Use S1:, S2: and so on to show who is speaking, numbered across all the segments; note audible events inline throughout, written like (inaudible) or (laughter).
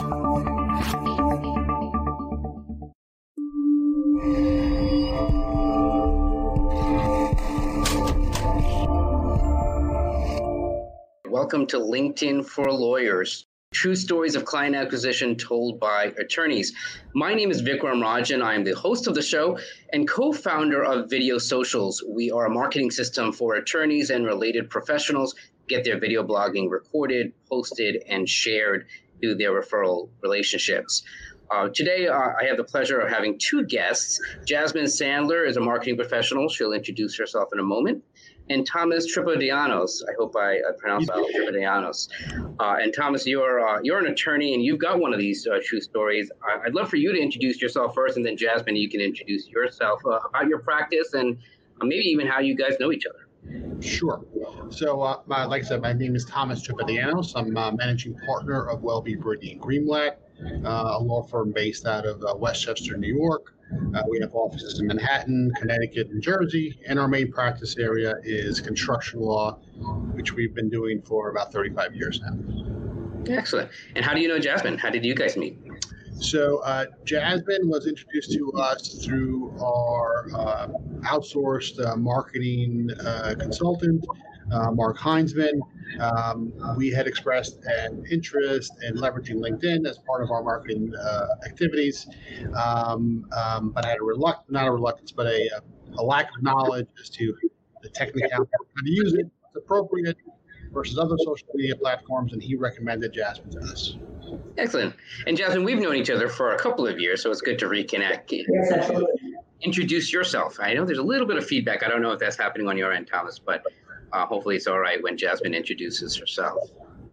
S1: Welcome to LinkedIn for Lawyers. True stories of client acquisition told by attorneys. My name is Vikram Rajan. I am the host of the show and co founder of Video Socials. We are a marketing system for attorneys and related professionals get their video blogging recorded, posted, and shared through their referral relationships. Uh, today, uh, I have the pleasure of having two guests. Jasmine Sandler is a marketing professional. She'll introduce herself in a moment and Thomas Tripodianos. I hope I, I pronounced that Tripodianos. Uh, and Thomas, you're uh, you're an attorney, and you've got one of these uh, true stories. I, would love for you to introduce yourself first, and then Jasmine, you can introduce yourself uh, about your practice and uh, maybe even how you guys know each other.
S2: Sure. So, uh, my, like I said, my name is Thomas Tripodianos. I'm a managing partner of Welby Brady and Greenblatt, a law firm based out of Westchester, New York. Uh, we have offices in Manhattan, Connecticut, and Jersey, and our main practice area is construction law, which we've been doing for about 35 years now.
S1: Excellent. And how do you know Jasmine? How did you guys meet?
S2: So, uh, Jasmine was introduced to us through our uh, outsourced uh, marketing uh, consultant, uh, Mark Heinzman. Um, we had expressed an interest in leveraging LinkedIn as part of our marketing uh, activities, um, um, but I had a reluctance, not a reluctance, but a, a lack of knowledge as to the technicality how to use it, appropriate versus other social media platforms, and he recommended Jasmine to us.
S1: Excellent. And Jasmine, we've known each other for a couple of years, so it's good to reconnect.
S3: Yes, absolutely.
S1: Introduce yourself. I know there's a little bit of feedback. I don't know if that's happening on your end, Thomas, but uh, hopefully it's all right when Jasmine introduces herself.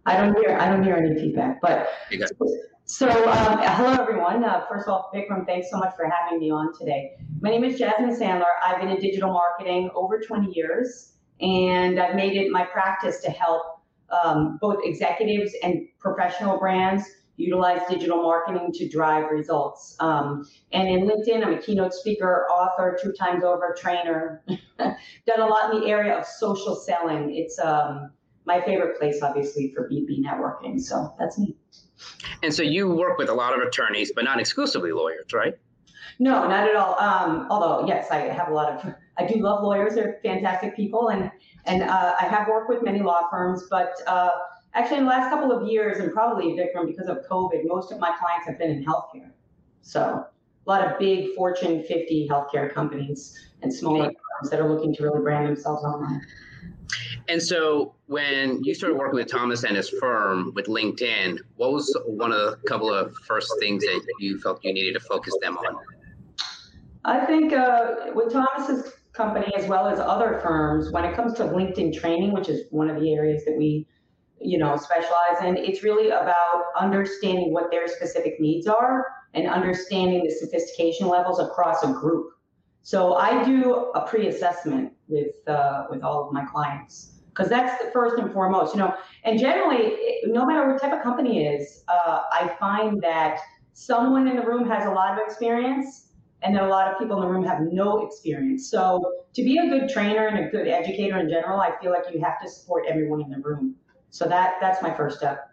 S3: I don't hear I don't hear any feedback, but so um, hello everyone. Uh, first of all, Vikram, thanks so much for having me on today. My name is Jasmine Sandler. I've been in digital marketing over 20 years, and I've made it my practice to help um, both executives and professional brands utilize digital marketing to drive results. Um, and in LinkedIn, I'm a keynote speaker, author, two times over trainer, (laughs) done a lot in the area of social selling. It's um, my favorite place, obviously, for B2B networking. So that's me.
S1: And so you work with a lot of attorneys, but not exclusively lawyers, right?
S3: No, not at all. Um, although, yes, I have a lot of, I do love lawyers. They're fantastic people. And, and uh, I have worked with many law firms, but uh, Actually, in the last couple of years, and probably Vikram, because of COVID, most of my clients have been in healthcare. So a lot of big Fortune 50 healthcare companies and smaller firms that are looking to really brand themselves online.
S1: And so when you started working with Thomas and his firm with LinkedIn, what was one of the couple of first things that you felt you needed to focus them on?
S3: I think uh, with Thomas's company, as well as other firms, when it comes to LinkedIn training, which is one of the areas that we you know specialize in it's really about understanding what their specific needs are and understanding the sophistication levels across a group. So i do a pre-assessment with uh, with all of my clients because that's the first and foremost you know and generally no matter what type of company is uh, i find that someone in the room has a lot of experience and then a lot of people in the room have no experience so to be a good trainer and a good educator in general i feel like you have to support everyone in the room so that that's my first step.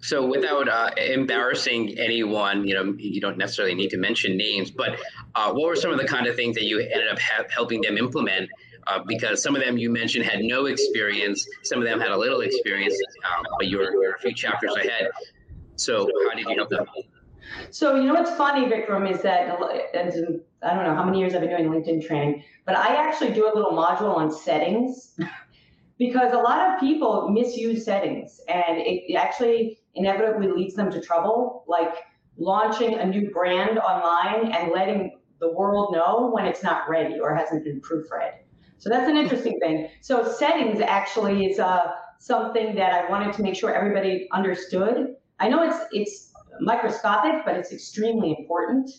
S1: So without uh, embarrassing anyone, you know, you don't necessarily need to mention names, but uh, what were some of the kind of things that you ended up ha- helping them implement? Uh, because some of them you mentioned had no experience, some of them had a little experience, um, but you you were a few chapters ahead. So how did you help them?
S3: So you know what's funny, Vikram, is that I don't know how many years I've been doing LinkedIn training, but I actually do a little module on settings (laughs) because a lot of people misuse settings and it actually inevitably leads them to trouble, like launching a new brand online and letting the world know when it's not ready or hasn't been proofread. So that's an interesting thing. So settings actually is uh, something that I wanted to make sure everybody understood. I know it's it's microscopic, but it's extremely important.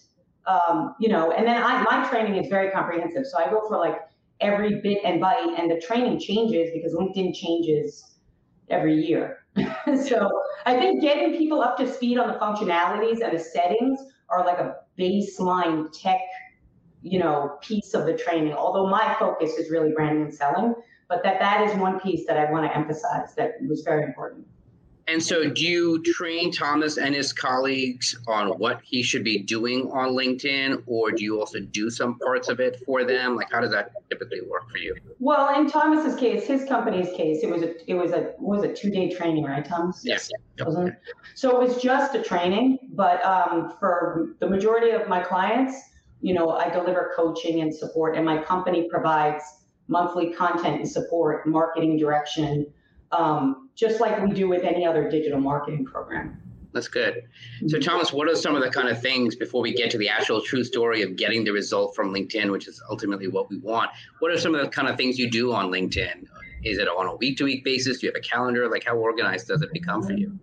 S3: Um, you know, and then I, my training is very comprehensive. So I go for like every bit and bite, and the training changes because LinkedIn changes every year. (laughs) so I think getting people up to speed on the functionalities and the settings are like a baseline tech, you know, piece of the training. Although my focus is really branding and selling, but that that is one piece that I want to emphasize that was very important.
S1: And so, do you train Thomas and his colleagues on what he should be doing on LinkedIn, or do you also do some parts of it for them? Like, how does that typically work for you?
S3: Well, in Thomas's case, his company's case, it was a it was a was a two day training, right, Thomas?
S1: Yes.
S3: It? So it was just a training, but um, for the majority of my clients, you know, I deliver coaching and support, and my company provides monthly content and support, marketing direction um, just like we do with any other digital marketing program.
S1: That's good. So, Thomas, what are some of the kind of things before we get to the actual true story of getting the result from LinkedIn, which is ultimately what we want? What are some of the kind of things you do on LinkedIn? Is it on a week to week basis? Do you have a calendar? Like, how organized does it become for you?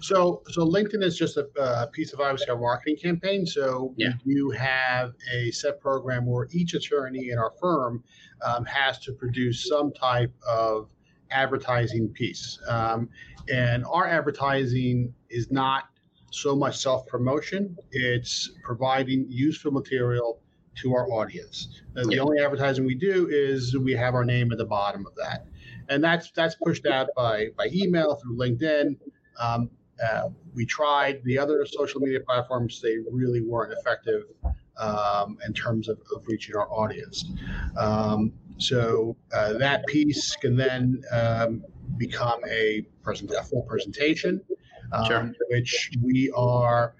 S2: So, so LinkedIn is just a, a piece of obviously our marketing campaign. So,
S1: yeah.
S2: you have a set program where each attorney in our firm um, has to produce some type of advertising piece. Um, and our advertising is not so much self promotion, it's providing useful material to our audience. The only advertising we do is we have our name at the bottom of that. And that's that's pushed out by, by email through LinkedIn. Um, uh, we tried the other social media platforms, they really weren't effective um, in terms of, of, reaching our audience. Um, so uh, that piece can then um, become a, present, a full presentation, um,
S1: sure.
S2: which we are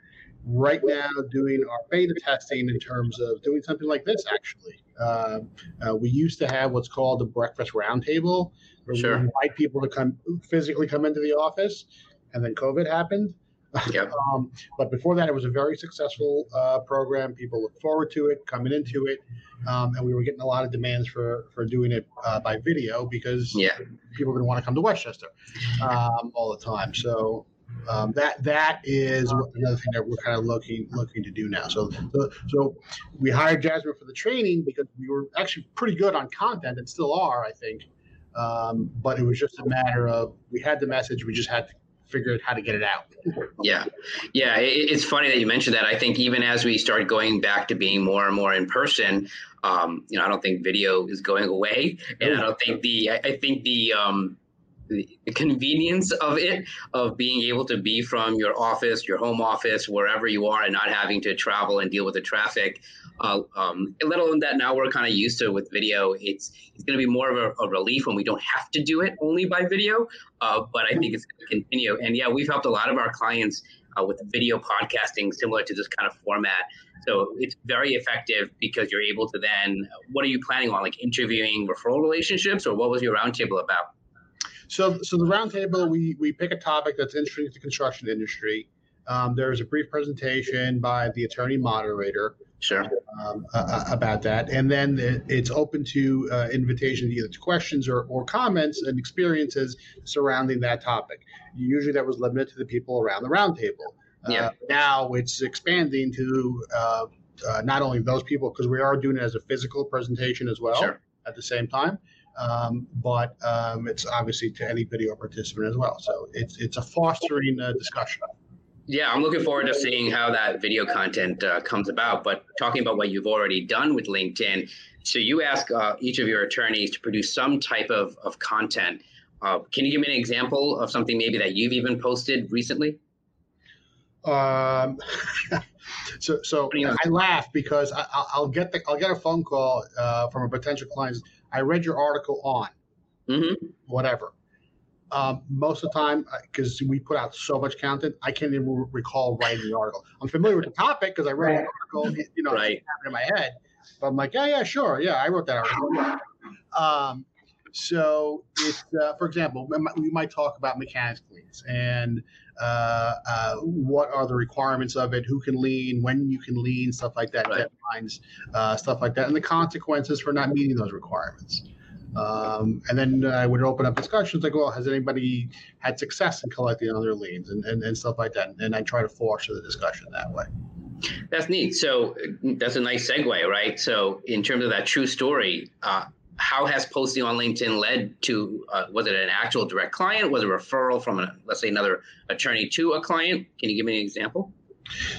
S2: right now doing our beta testing in terms of doing something like this. Actually, uh, uh, we used to have what's called a breakfast roundtable, where
S1: sure.
S2: we invite people to come physically come into the office, and then COVID happened.
S1: Yep. (laughs)
S2: um, but before that, it was a very successful uh, program. People looked forward to it, coming into it, um, and we were getting a lot of demands for for doing it uh, by video because
S1: yeah.
S2: people didn't want to come to Westchester um, all the time. So um, that that is another thing that we're kind of looking looking to do now. So, so so we hired Jasmine for the training because we were actually pretty good on content and still are, I think. Um, but it was just a matter of we had the message, we just had to figure out how to get it out.
S1: Yeah, yeah. It, it's funny that you mentioned that. I think even as we start going back to being more and more in person, um, you know, I don't think video is going away, and I don't think the. I, I think the. Um, the convenience of it of being able to be from your office your home office wherever you are and not having to travel and deal with the traffic uh, um, let alone that now we're kind of used to with video it's it's going to be more of a, a, relief when we don't have to do it only by video uh, but i think it's going to continue and yeah we've helped a lot of our clients uh, with video podcasting similar to this kind of format so it's very effective because you're able to then what are you planning on like interviewing referral relationships or what was your roundtable about
S2: so, so the roundtable, we we pick a topic that's interesting to the construction industry. Um, there is a brief presentation by the attorney moderator.
S1: Sure.
S2: Um, uh, about that, and then it's open to uh, invitation either to questions or, or comments and experiences surrounding that topic. Usually, that was limited to the people around the roundtable.
S1: Uh, yeah.
S2: Now it's expanding to uh, uh, not only those people because we are doing it as a physical presentation as well
S1: sure.
S2: at the same time um, but um, it's obviously to any video participant as well. So it's it's a fostering uh, discussion.
S1: Yeah, I'm looking forward to seeing how that video content uh, comes about. But talking about what you've already done with LinkedIn, so you ask uh, each of your attorneys to produce some type of, of content. Uh, can you give me an example of something maybe that you've even posted recently?
S2: Um, (laughs) so so I laugh because I, will get the, I'll get a phone call uh, from a potential client I read your article on
S1: mm-hmm.
S2: whatever. Um, most of the time, because uh, we put out so much content, I can't even recall writing the article. I'm familiar with the topic because I read right. the article, you know,
S1: right.
S2: in my head. But I'm like, yeah, yeah, sure, yeah, I wrote that article. Um, so it's, uh, for example, we might talk about mechanics liens and uh, uh, what are the requirements of it, who can lien, when you can lien, stuff like that, right. deadlines, uh, stuff like that, and the consequences for not meeting those requirements. Um, and then I would open up discussions like, well, has anybody had success in collecting on their liens and, and, and stuff like that? And I try to foster the discussion that way.
S1: That's neat. So that's a nice segue, right? So in terms of that true story, uh, how has posting on LinkedIn led to? Uh, was it an actual direct client? Was it a referral from, a, let's say, another attorney to a client? Can you give me an example?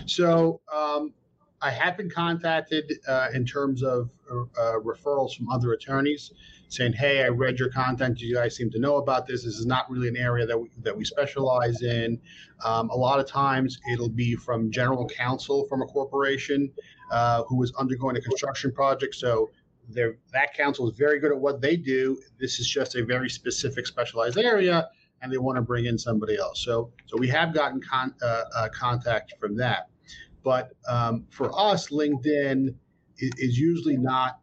S2: So um, I have been contacted uh, in terms of uh, referrals from other attorneys. saying, "Hey, I read your content. You guys seem to know about this. This is not really an area that we, that we specialize in." Um, a lot of times, it'll be from general counsel from a corporation uh, who is undergoing a construction project. So that counsel is very good at what they do. This is just a very specific, specialized area, and they want to bring in somebody else. So, so we have gotten con, uh, uh, contact from that. But um, for us, LinkedIn is, is usually not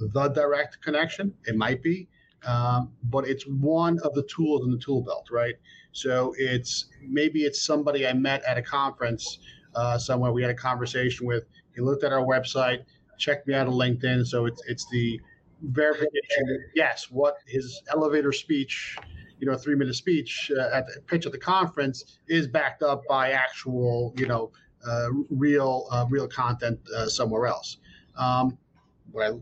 S2: the direct connection. It might be, um, but it's one of the tools in the tool belt, right? So it's maybe it's somebody I met at a conference uh, somewhere. We had a conversation with. He looked at our website, checked me out on LinkedIn. So it's it's the verification. Yes, what his elevator speech, you know, three minute speech uh, at the pitch at the conference is backed up by actual, you know, real uh, real content uh, somewhere else. Um, what (laughs) I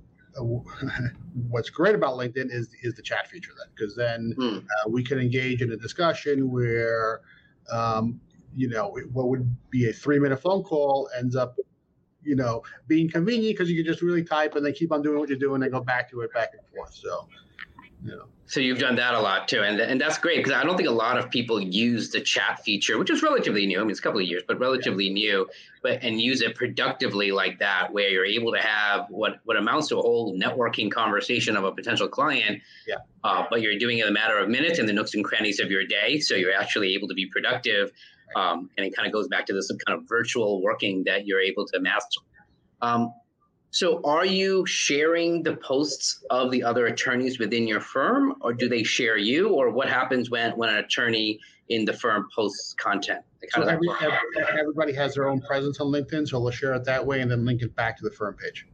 S2: what's great about LinkedIn is is the chat feature then, because then mm. uh, we can engage in a discussion where, um, you know, what would be a three minute phone call ends up, you know, being convenient because you can just really type and then keep on doing what you're doing and go back to it back and forth. So, you know.
S1: So you've done that a lot too, and and that's great because I don't think a lot of people use the chat feature, which is relatively new. I mean, it's a couple of years, but relatively new. But and use it productively like that, where you're able to have what what amounts to a whole networking conversation of a potential client.
S2: Yeah.
S1: Uh, but you're doing it in a matter of minutes in the nooks and crannies of your day, so you're actually able to be productive. Um, and it kind of goes back to this kind of virtual working that you're able to master. Um, so, are you sharing the posts of the other attorneys within your firm, or do they share you, or what happens when when an attorney in the firm posts content?
S2: so every, everybody has their own presence on LinkedIn, so they'll share it that way and then link it back to the firm page.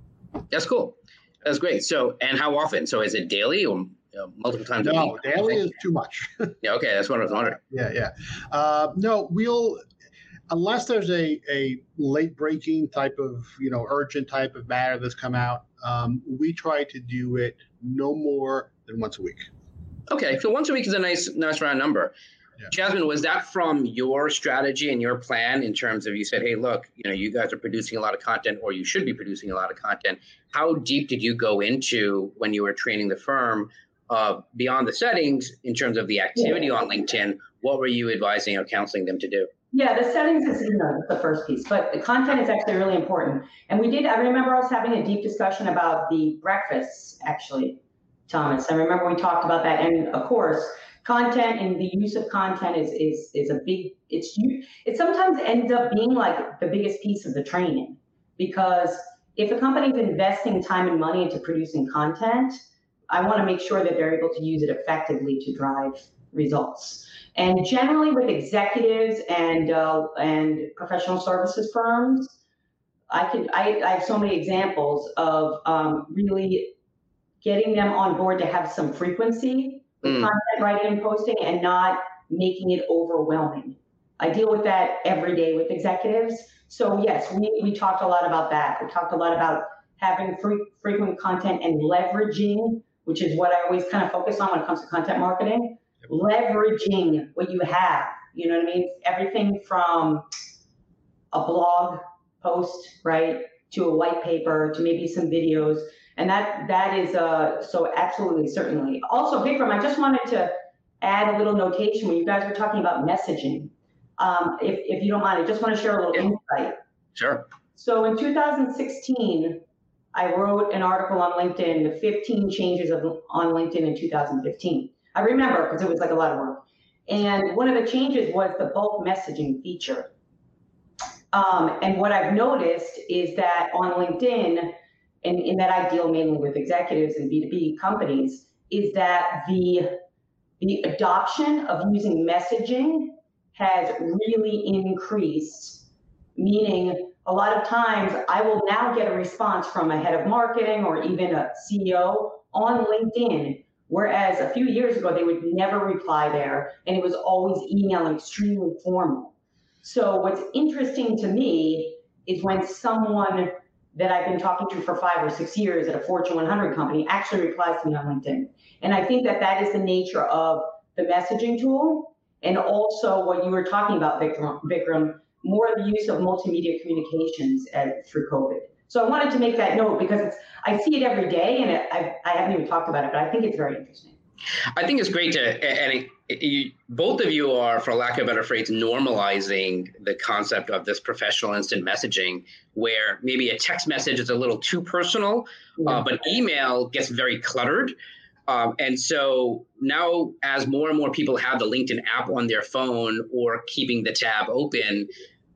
S1: That's cool. That's great. So, and how often? So, is it daily or you know, multiple times
S2: no,
S1: a week?
S2: No, daily is too much. (laughs)
S1: yeah. Okay, that's what I was wondering.
S2: Yeah, yeah. Uh, no, we'll unless there's a, a late breaking type of you know urgent type of matter that's come out um, we try to do it no more than once a week.
S1: Okay so once a week is a nice nice round number. Yeah. jasmine was that from your strategy and your plan in terms of you said hey look you know you guys are producing a lot of content or you should be producing a lot of content. How deep did you go into when you were training the firm uh, beyond the settings in terms of the activity yeah. on linkedin? What were you advising or counseling them to do
S3: yeah, the settings is the first piece, but the content is actually really important. And we did, I remember us having a deep discussion about the breakfasts, actually, Thomas. I remember we talked about that. And of course, content and the use of content is is is a big it's it sometimes ends up being like the biggest piece of the training because if a company is investing time and money into producing content, I want to make sure that they're able to use it effectively to drive results. And generally, with executives and uh, and professional services firms, I can I, I have so many examples of um, really getting them on board to have some frequency with mm. content writing and posting, and not making it overwhelming. I deal with that every day with executives. So yes, we, we talked a lot about that. We talked a lot about having free, frequent content and leveraging, which is what I always kind of focus on when it comes to content marketing leveraging what you have. You know what I mean? Everything from a blog post, right, to a white paper, to maybe some videos. And that that is uh so absolutely certainly. Also, Vikram, I just wanted to add a little notation when you guys were talking about messaging. Um, if, if you don't mind, I just want to share a little insight.
S1: Sure.
S3: So in 2016, I wrote an article on LinkedIn, the 15 changes of, on LinkedIn in 2015. I remember because it was like a lot of work. And one of the changes was the bulk messaging feature. Um, and what I've noticed is that on LinkedIn, and in that I deal mainly with executives and B2B companies, is that the the adoption of using messaging has really increased, meaning a lot of times I will now get a response from a head of marketing or even a CEO on LinkedIn Whereas a few years ago, they would never reply there, and it was always email and extremely formal. So, what's interesting to me is when someone that I've been talking to for five or six years at a Fortune 100 company actually replies to me on LinkedIn. And I think that that is the nature of the messaging tool. And also what you were talking about, Vikram, Vikram more the use of multimedia communications at, through COVID. So I wanted to make that note because it's, I see it every day and it, I, I haven't even talked about it, but I think it's very interesting.
S1: I think it's great to, and it, it, you, both of you are, for lack of a better phrase, normalizing the concept of this professional instant messaging, where maybe a text message is a little too personal, uh, but email gets very cluttered. Um, and so now, as more and more people have the LinkedIn app on their phone or keeping the tab open,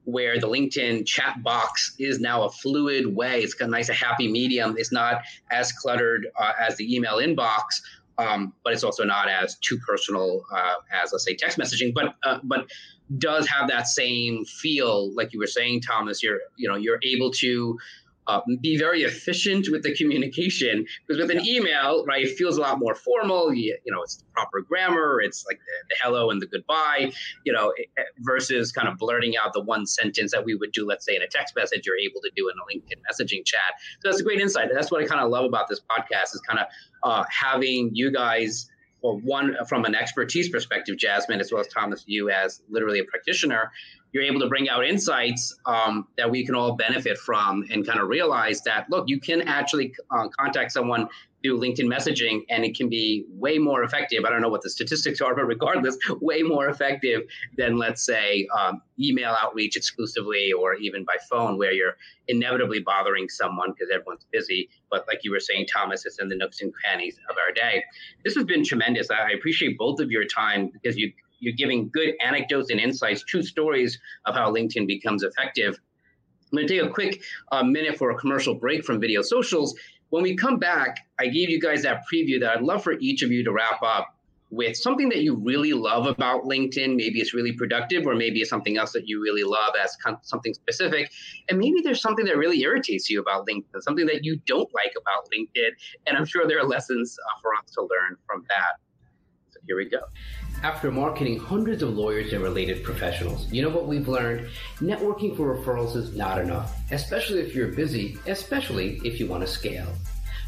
S1: where the LinkedIn chat box is now a fluid way, it's a nice, a happy medium. It's not as cluttered uh, as the email inbox, um, but it's also not as too personal uh, as, let's say, text messaging. But uh, but does have that same feel, like you were saying, Thomas. You're you know you're able to uh, be very efficient with the communication because with an email right it feels a lot more formal you, you know it's the proper grammar it's like the, the hello and the goodbye you know versus kind of blurting out the one sentence that we would do let's say in a text message you're able to do in a linkedin messaging chat. So that's a great insight that's what i kind of love about this podcast is kind of uh, having you guys well, one from an expertise perspective, Jasmine, as well as Thomas, you as literally a practitioner, you're able to bring out insights um, that we can all benefit from and kind of realize that look you can actually uh, contact someone through linkedin messaging and it can be way more effective. I don't know what the statistics are but regardless (laughs) way more effective than let's say um, email outreach exclusively or even by phone where you're inevitably bothering someone because everyone's busy. But like you were saying thomas it's in the nooks and crannies of our day. This has been tremendous. I appreciate both of your time because you you're giving good anecdotes and insights, true stories of how LinkedIn becomes effective. I'm going to take a quick uh, minute for a commercial break from Video Socials. When we come back, I gave you guys that preview that I'd love for each of you to wrap up with something that you really love about LinkedIn. Maybe it's really productive, or maybe it's something else that you really love as something specific. And maybe there's something that really irritates you about LinkedIn, something that you don't like about LinkedIn. And I'm sure there are lessons uh, for us to learn from that. Here we go. After marketing hundreds of lawyers and related professionals, you know what we've learned? Networking for referrals is not enough, especially if you're busy, especially if you want to scale.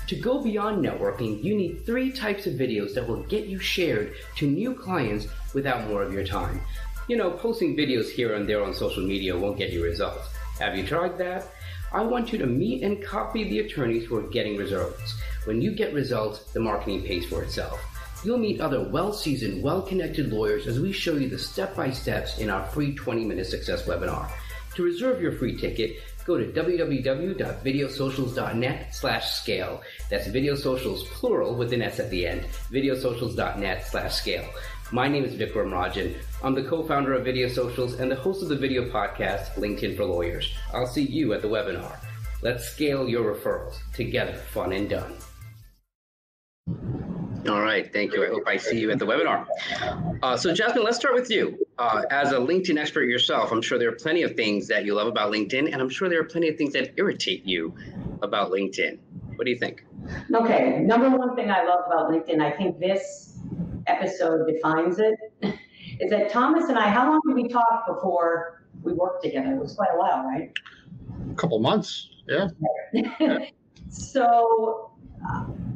S1: To go beyond networking, you need three types of videos that will get you shared to new clients without more of your time. You know, posting videos here and there on social media won't get you results. Have you tried that? I want you to meet and copy the attorneys who are getting results. When you get results, the marketing pays for itself. You'll meet other well seasoned, well connected lawyers as we show you the step by steps in our free 20 minute success webinar. To reserve your free ticket, go to www.videosocials.net slash scale. That's videosocials plural with an S at the end. videosocials.net slash scale. My name is Vikram Rajan. I'm the co-founder of Video Socials and the host of the video podcast LinkedIn for Lawyers. I'll see you at the webinar. Let's scale your referrals. Together, fun and done. All right, thank you. I hope I see you at the webinar. Uh, so, Jasmine, let's start with you. Uh, as a LinkedIn expert yourself, I'm sure there are plenty of things that you love about LinkedIn, and I'm sure there are plenty of things that irritate you about LinkedIn. What do you think?
S3: Okay, number one thing I love about LinkedIn, I think this episode defines it, (laughs) is that Thomas and I, how long did we talk before we worked together? It was quite a while, right?
S2: A couple months, yeah. (laughs)
S3: so,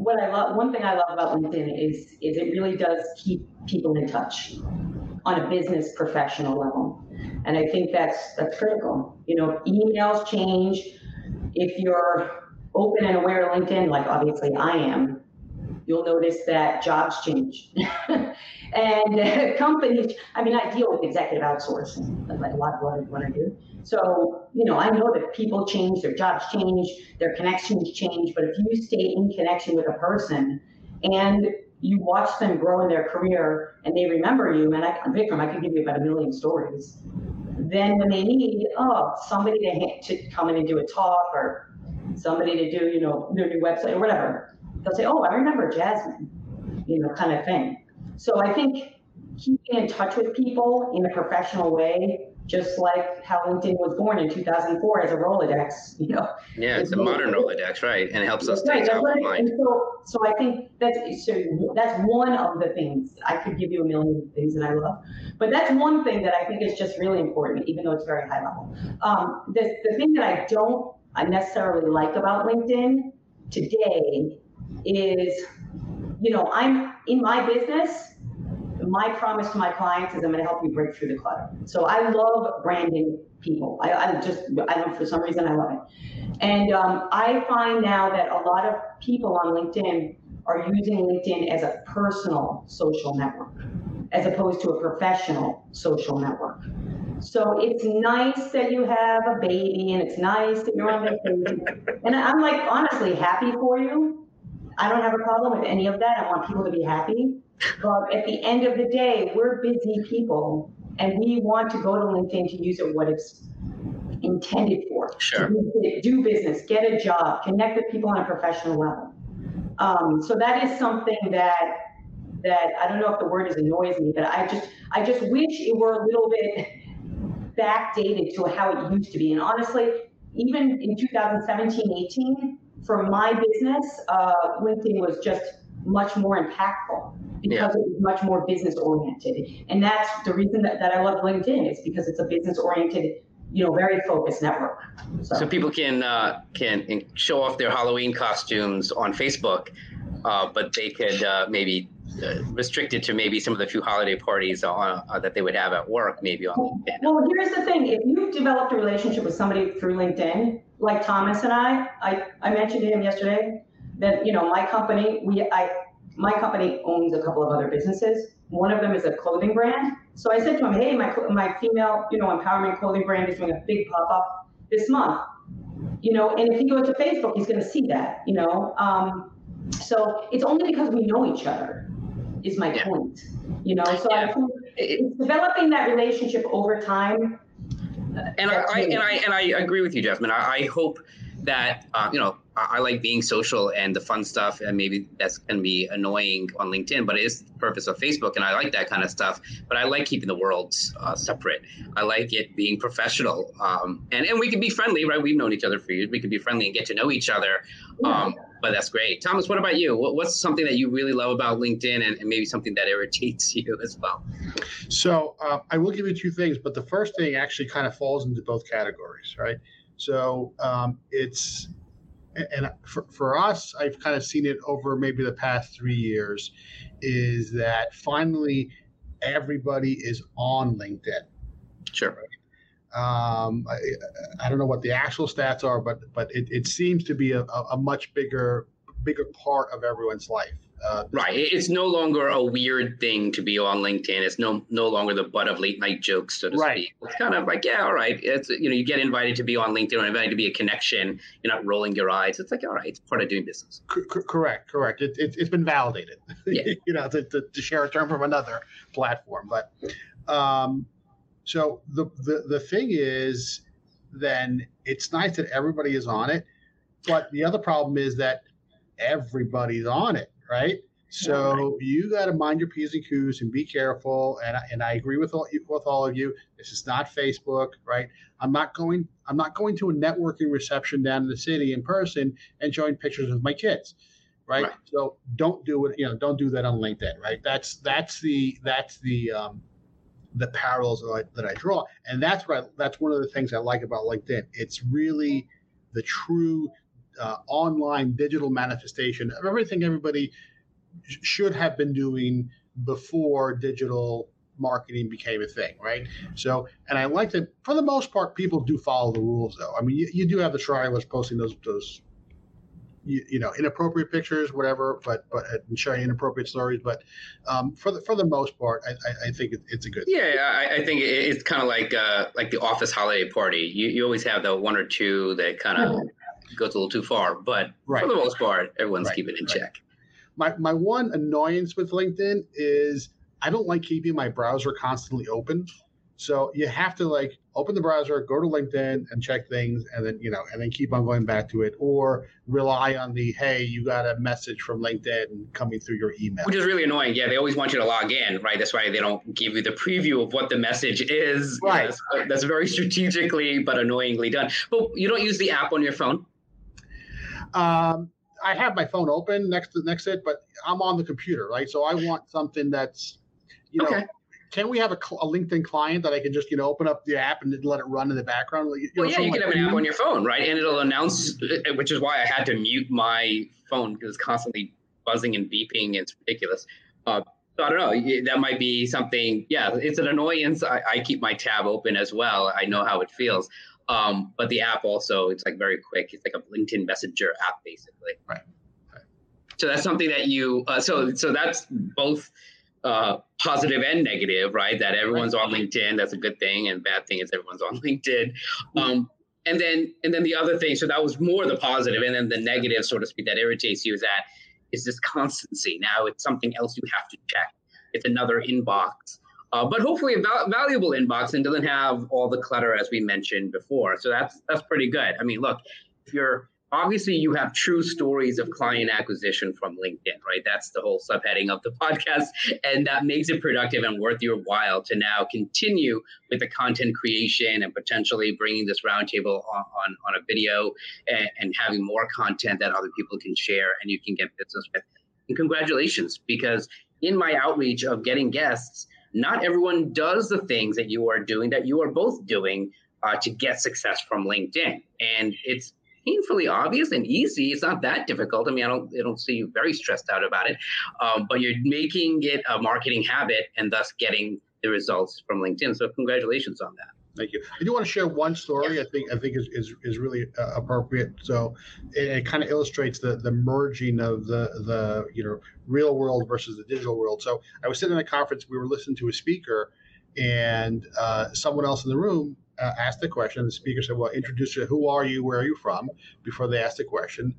S3: what I love, one thing I love about LinkedIn is is it really does keep people in touch on a business professional level, and I think that's that's critical. You know, emails change. If you're open and aware of LinkedIn, like obviously I am, you'll notice that jobs change. (laughs) and (laughs) companies, I mean, I deal with executive outsourcing, like a lot of what, what I do. So, you know, I know that people change, their jobs change, their connections change, but if you stay in connection with a person and you watch them grow in their career and they remember you, and I, Vikram, I could give you about a million stories. Then when they need, oh, somebody to, to come in and do a talk or somebody to do, you know, their new website or whatever, they'll say, oh, I remember Jasmine, you know, kind of thing. So I think keeping in touch with people in a professional way just like how LinkedIn was born in 2004 as a Rolodex, you know.
S1: Yeah, it's a modern Rolodex, right? And it helps us stay top of mind.
S3: So, so I think that's so that's one of the things I could give you a million things that I love, but that's one thing that I think is just really important, even though it's very high level. Um, the the thing that I don't necessarily like about LinkedIn today is, you know, I'm in my business my promise to my clients is I'm going to help you break through the clutter. So I love branding people. I, I just, I don't, for some reason, I love it. And um, I find now that a lot of people on LinkedIn are using LinkedIn as a personal social network, as opposed to a professional social network. So it's nice that you have a baby and it's nice that you're on vacation. and I'm like, honestly, happy for you. I don't have a problem with any of that. I want people to be happy. But at the end of the day, we're busy people and we want to go to LinkedIn to use it what it's intended for.
S1: Sure.
S3: To do business, get a job, connect with people on a professional level. Um, so that is something that that I don't know if the word is annoys me, but I just I just wish it were a little bit backdated to how it used to be. And honestly, even in 2017, 18, for my business, uh, LinkedIn was just much more impactful because yeah. it was much more business oriented. And that's the reason that, that I love LinkedIn is because it's a business oriented, you know, very focused network.
S1: So, so people can uh, can show off their Halloween costumes on Facebook, uh, but they could uh, maybe restricted to maybe some of the few holiday parties on, uh, that they would have at work, maybe on LinkedIn.
S3: Well, here's the thing: if you've developed a relationship with somebody through LinkedIn, like Thomas and I, I, I mentioned to him yesterday that you know my company, we, I, my company owns a couple of other businesses. One of them is a clothing brand. So I said to him, hey, my my female, you know, empowerment clothing brand is doing a big pop up this month. You know, and if he goes to Facebook, he's going to see that. You know, um, so it's only because we know each other is my yeah. point. You know, so yeah. I think it's developing that relationship over time.
S1: And I, I, and I and I agree with you, Jasmine. I, I hope that uh, you know I, I, like being social and the fun stuff, and maybe that's going to be annoying on LinkedIn, but it is the purpose of Facebook, and I like that kind of stuff. But I like keeping the worlds uh, separate. I like it being professional, um, and and we can be friendly, right? We've known each other for years. We can be friendly and get to know each other. Um, yeah but that's great. Thomas, what about you? What, what's something that you really love about LinkedIn and, and maybe something that irritates (laughs) you as well?
S2: So uh, I will give you two things, but the first thing actually kind of falls into both categories, right? So um, it's, and for, for us, I've kind of seen it over maybe the past three years, is that finally everybody is on LinkedIn.
S1: Sure. Right?
S2: Um, I, I, don't know what the actual stats are, but but it, it seems to be a, a much bigger bigger part of everyone's life.
S1: Uh, right. It's no longer a weird thing to be on LinkedIn. It's no no longer the butt of late night jokes, so to right. speak. It's kind of like, yeah, all right. It's you know, you get invited to be on LinkedIn or invited to be a connection. You're not rolling your eyes. It's like, all right, it's part of doing business.
S2: C- correct, correct. It, it, has been validated. (laughs) Yeah. you know, to, to, to, share a term from another platform, but. Um, so the, the the thing is, then it's nice that everybody is on it, but the other problem is that everybody's on it, right? So you got to mind your p's and q's and be careful. And I, and I agree with all with all of you. This is not Facebook, right? I'm not going. I'm not going to a networking reception down in the city in person and showing pictures of my kids, right? right. So don't do it. You know, don't do that on LinkedIn, right? That's that's the that's the um, the parallels that I, that I draw, and that's what I, that's one of the things I like about LinkedIn. It's really the true uh, online digital manifestation of everything everybody sh- should have been doing before digital marketing became a thing, right? So, and I like that for the most part, people do follow the rules, though. I mean, you, you do have the trialists posting those those you, you, know inappropriate pictures whatever but but and sharing inappropriate stories but um, for the for the most part i, I, I think it, it's a good
S1: yeah I, I, think it's kind of like uh, like the office holiday party you, you always have the one or two that kind of yeah. goes a little too far but right. for the most part everyone's right. keeping in right. check
S2: my my one annoyance with linkedin is i don't like keeping my browser constantly open so you have to like open the browser, go to LinkedIn and check things, and then you know, and then keep on going back to it, or rely on the hey, you got a message from LinkedIn coming through your email,
S1: which is really annoying. Yeah, they always want you to log in, right? That's why they don't give you the preview of what the message is.
S2: Right.
S1: that's, that's very strategically but annoyingly done. But you don't use the app on your phone.
S2: Um, I have my phone open next to next to it, but I'm on the computer, right? So I want something that's, you know, okay can we have a, a, LinkedIn client that I can just you know open up the app and let it run in the background?
S1: You well, yeah, you can like have an app on your phone, right? And it'll announce, uh, which is why I had to mute my phone because it's constantly buzzing and beeping. It's ridiculous. Uh, So I don't know. That might be something. Yeah, it's an annoyance. I, I keep my tab open as well. I know how it feels. Um, but the app also, it's like very quick. It's like a LinkedIn Messenger app, basically.
S2: Right. right.
S1: So that's something that you. Uh, so so that's both uh, positive and negative, right? That everyone's on LinkedIn. That's a good thing, and bad thing is everyone's on (laughs) LinkedIn. Um, and then and then the other thing. So that was more the positive, and then the negative, so to speak, that irritates you is that is this constancy. Now it's something else you have to check. It's another inbox. Uh, but hopefully a val- valuable inbox and doesn't have all the clutter as we mentioned before. So that's that's pretty good. I mean, look, if you're obviously you have true stories of client acquisition from LinkedIn, right? That's the whole subheading of the (laughs) podcast. And that makes it productive and worth your while to now continue with the content creation and potentially bringing this roundtable on, on, on, a video and, and having more content that other people can share and you can get business with. And congratulations, because in my outreach of getting guests, not everyone does the things that you are doing that you are both doing uh, to get success from LinkedIn. And it's painfully obvious and easy. It's not that difficult. I mean, I don't, I don't see you very stressed out about it, um, but you're making it a marketing habit and thus getting the results from LinkedIn. So congratulations on that.
S2: Thank you. I do want to share one story. I think I think is is, is really uh, appropriate. So it, it kind of illustrates the the merging of the the you know real world versus the digital world. So I was sitting in a conference. We were listening to a speaker, and uh, someone else in the room uh, asked the question. The speaker said, "Well, introduce you. Who are you? Where are you from?" Before they asked the question,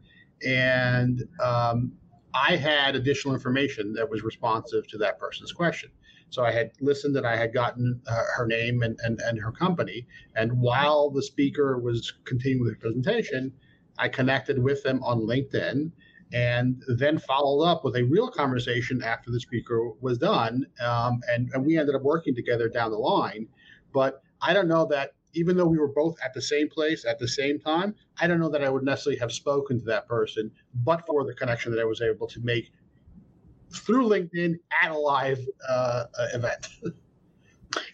S2: and um, I had additional information that was responsive to that person's question. So I had listened and I had gotten uh, her name and, and, and her company. And while the speaker was continuing the presentation, I connected with them on LinkedIn and then followed up with a real conversation after the speaker was done. Um, and, and we ended up working together down the line. But I don't know that even though we were both at the same place at the same time, I don't know that I would necessarily have spoken to that person, but for the connection that I was able to make through LinkedIn at a live uh, event. (laughs)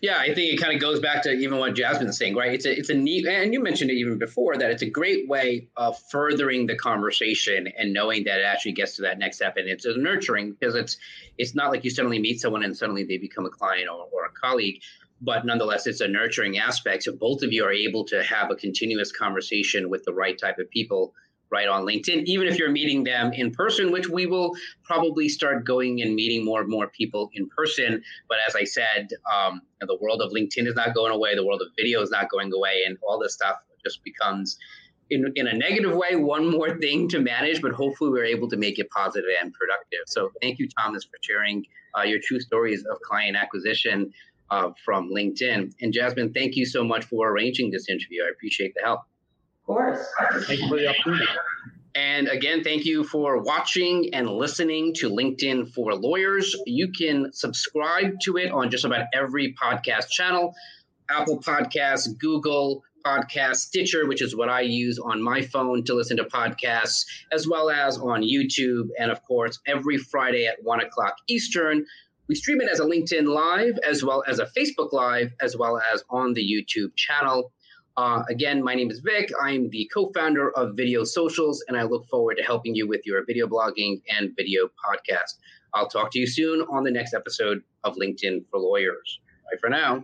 S1: Yeah, I think it kind of goes back to even what Jasmine's saying, right? It's a it's a neat, and you mentioned it even before that it's a great way of furthering the conversation and knowing that it actually gets to that next step, and it's a nurturing because it's it's not like you suddenly meet someone and suddenly they become a client or, or a colleague but nonetheless, it's a nurturing aspect. So both of you are able to have a continuous conversation with the right type of people right on LinkedIn, even if you're meeting them in person, which we will probably start going and meeting more and more people in person. But as I said, um, the world of LinkedIn is not going away. The world of video is not going away. And all this stuff just becomes, in, in a negative way, one more thing to manage, but hopefully we're able to make it positive and productive. So thank you, Thomas, for sharing uh, your true stories of client acquisition uh, from LinkedIn. And Jasmine, thank you so much for arranging this interview. I appreciate the help.
S3: Of course.
S2: Thank you for the opportunity.
S1: And again, thank you for watching and listening to LinkedIn for Lawyers. You can subscribe to it on just about every podcast channel Apple Podcasts, Google Podcasts, Stitcher, which is what I use on my phone to listen to podcasts, as well as on YouTube. And of course, every Friday at one o'clock Eastern, we stream it as a LinkedIn Live, as well as a Facebook Live, as well as on the YouTube channel. Uh, again, my name is Vic. I'm the co founder of Video Socials, and I look forward to helping you with your video blogging and video podcast. I'll talk to you soon on the next episode of LinkedIn for Lawyers. Bye for now.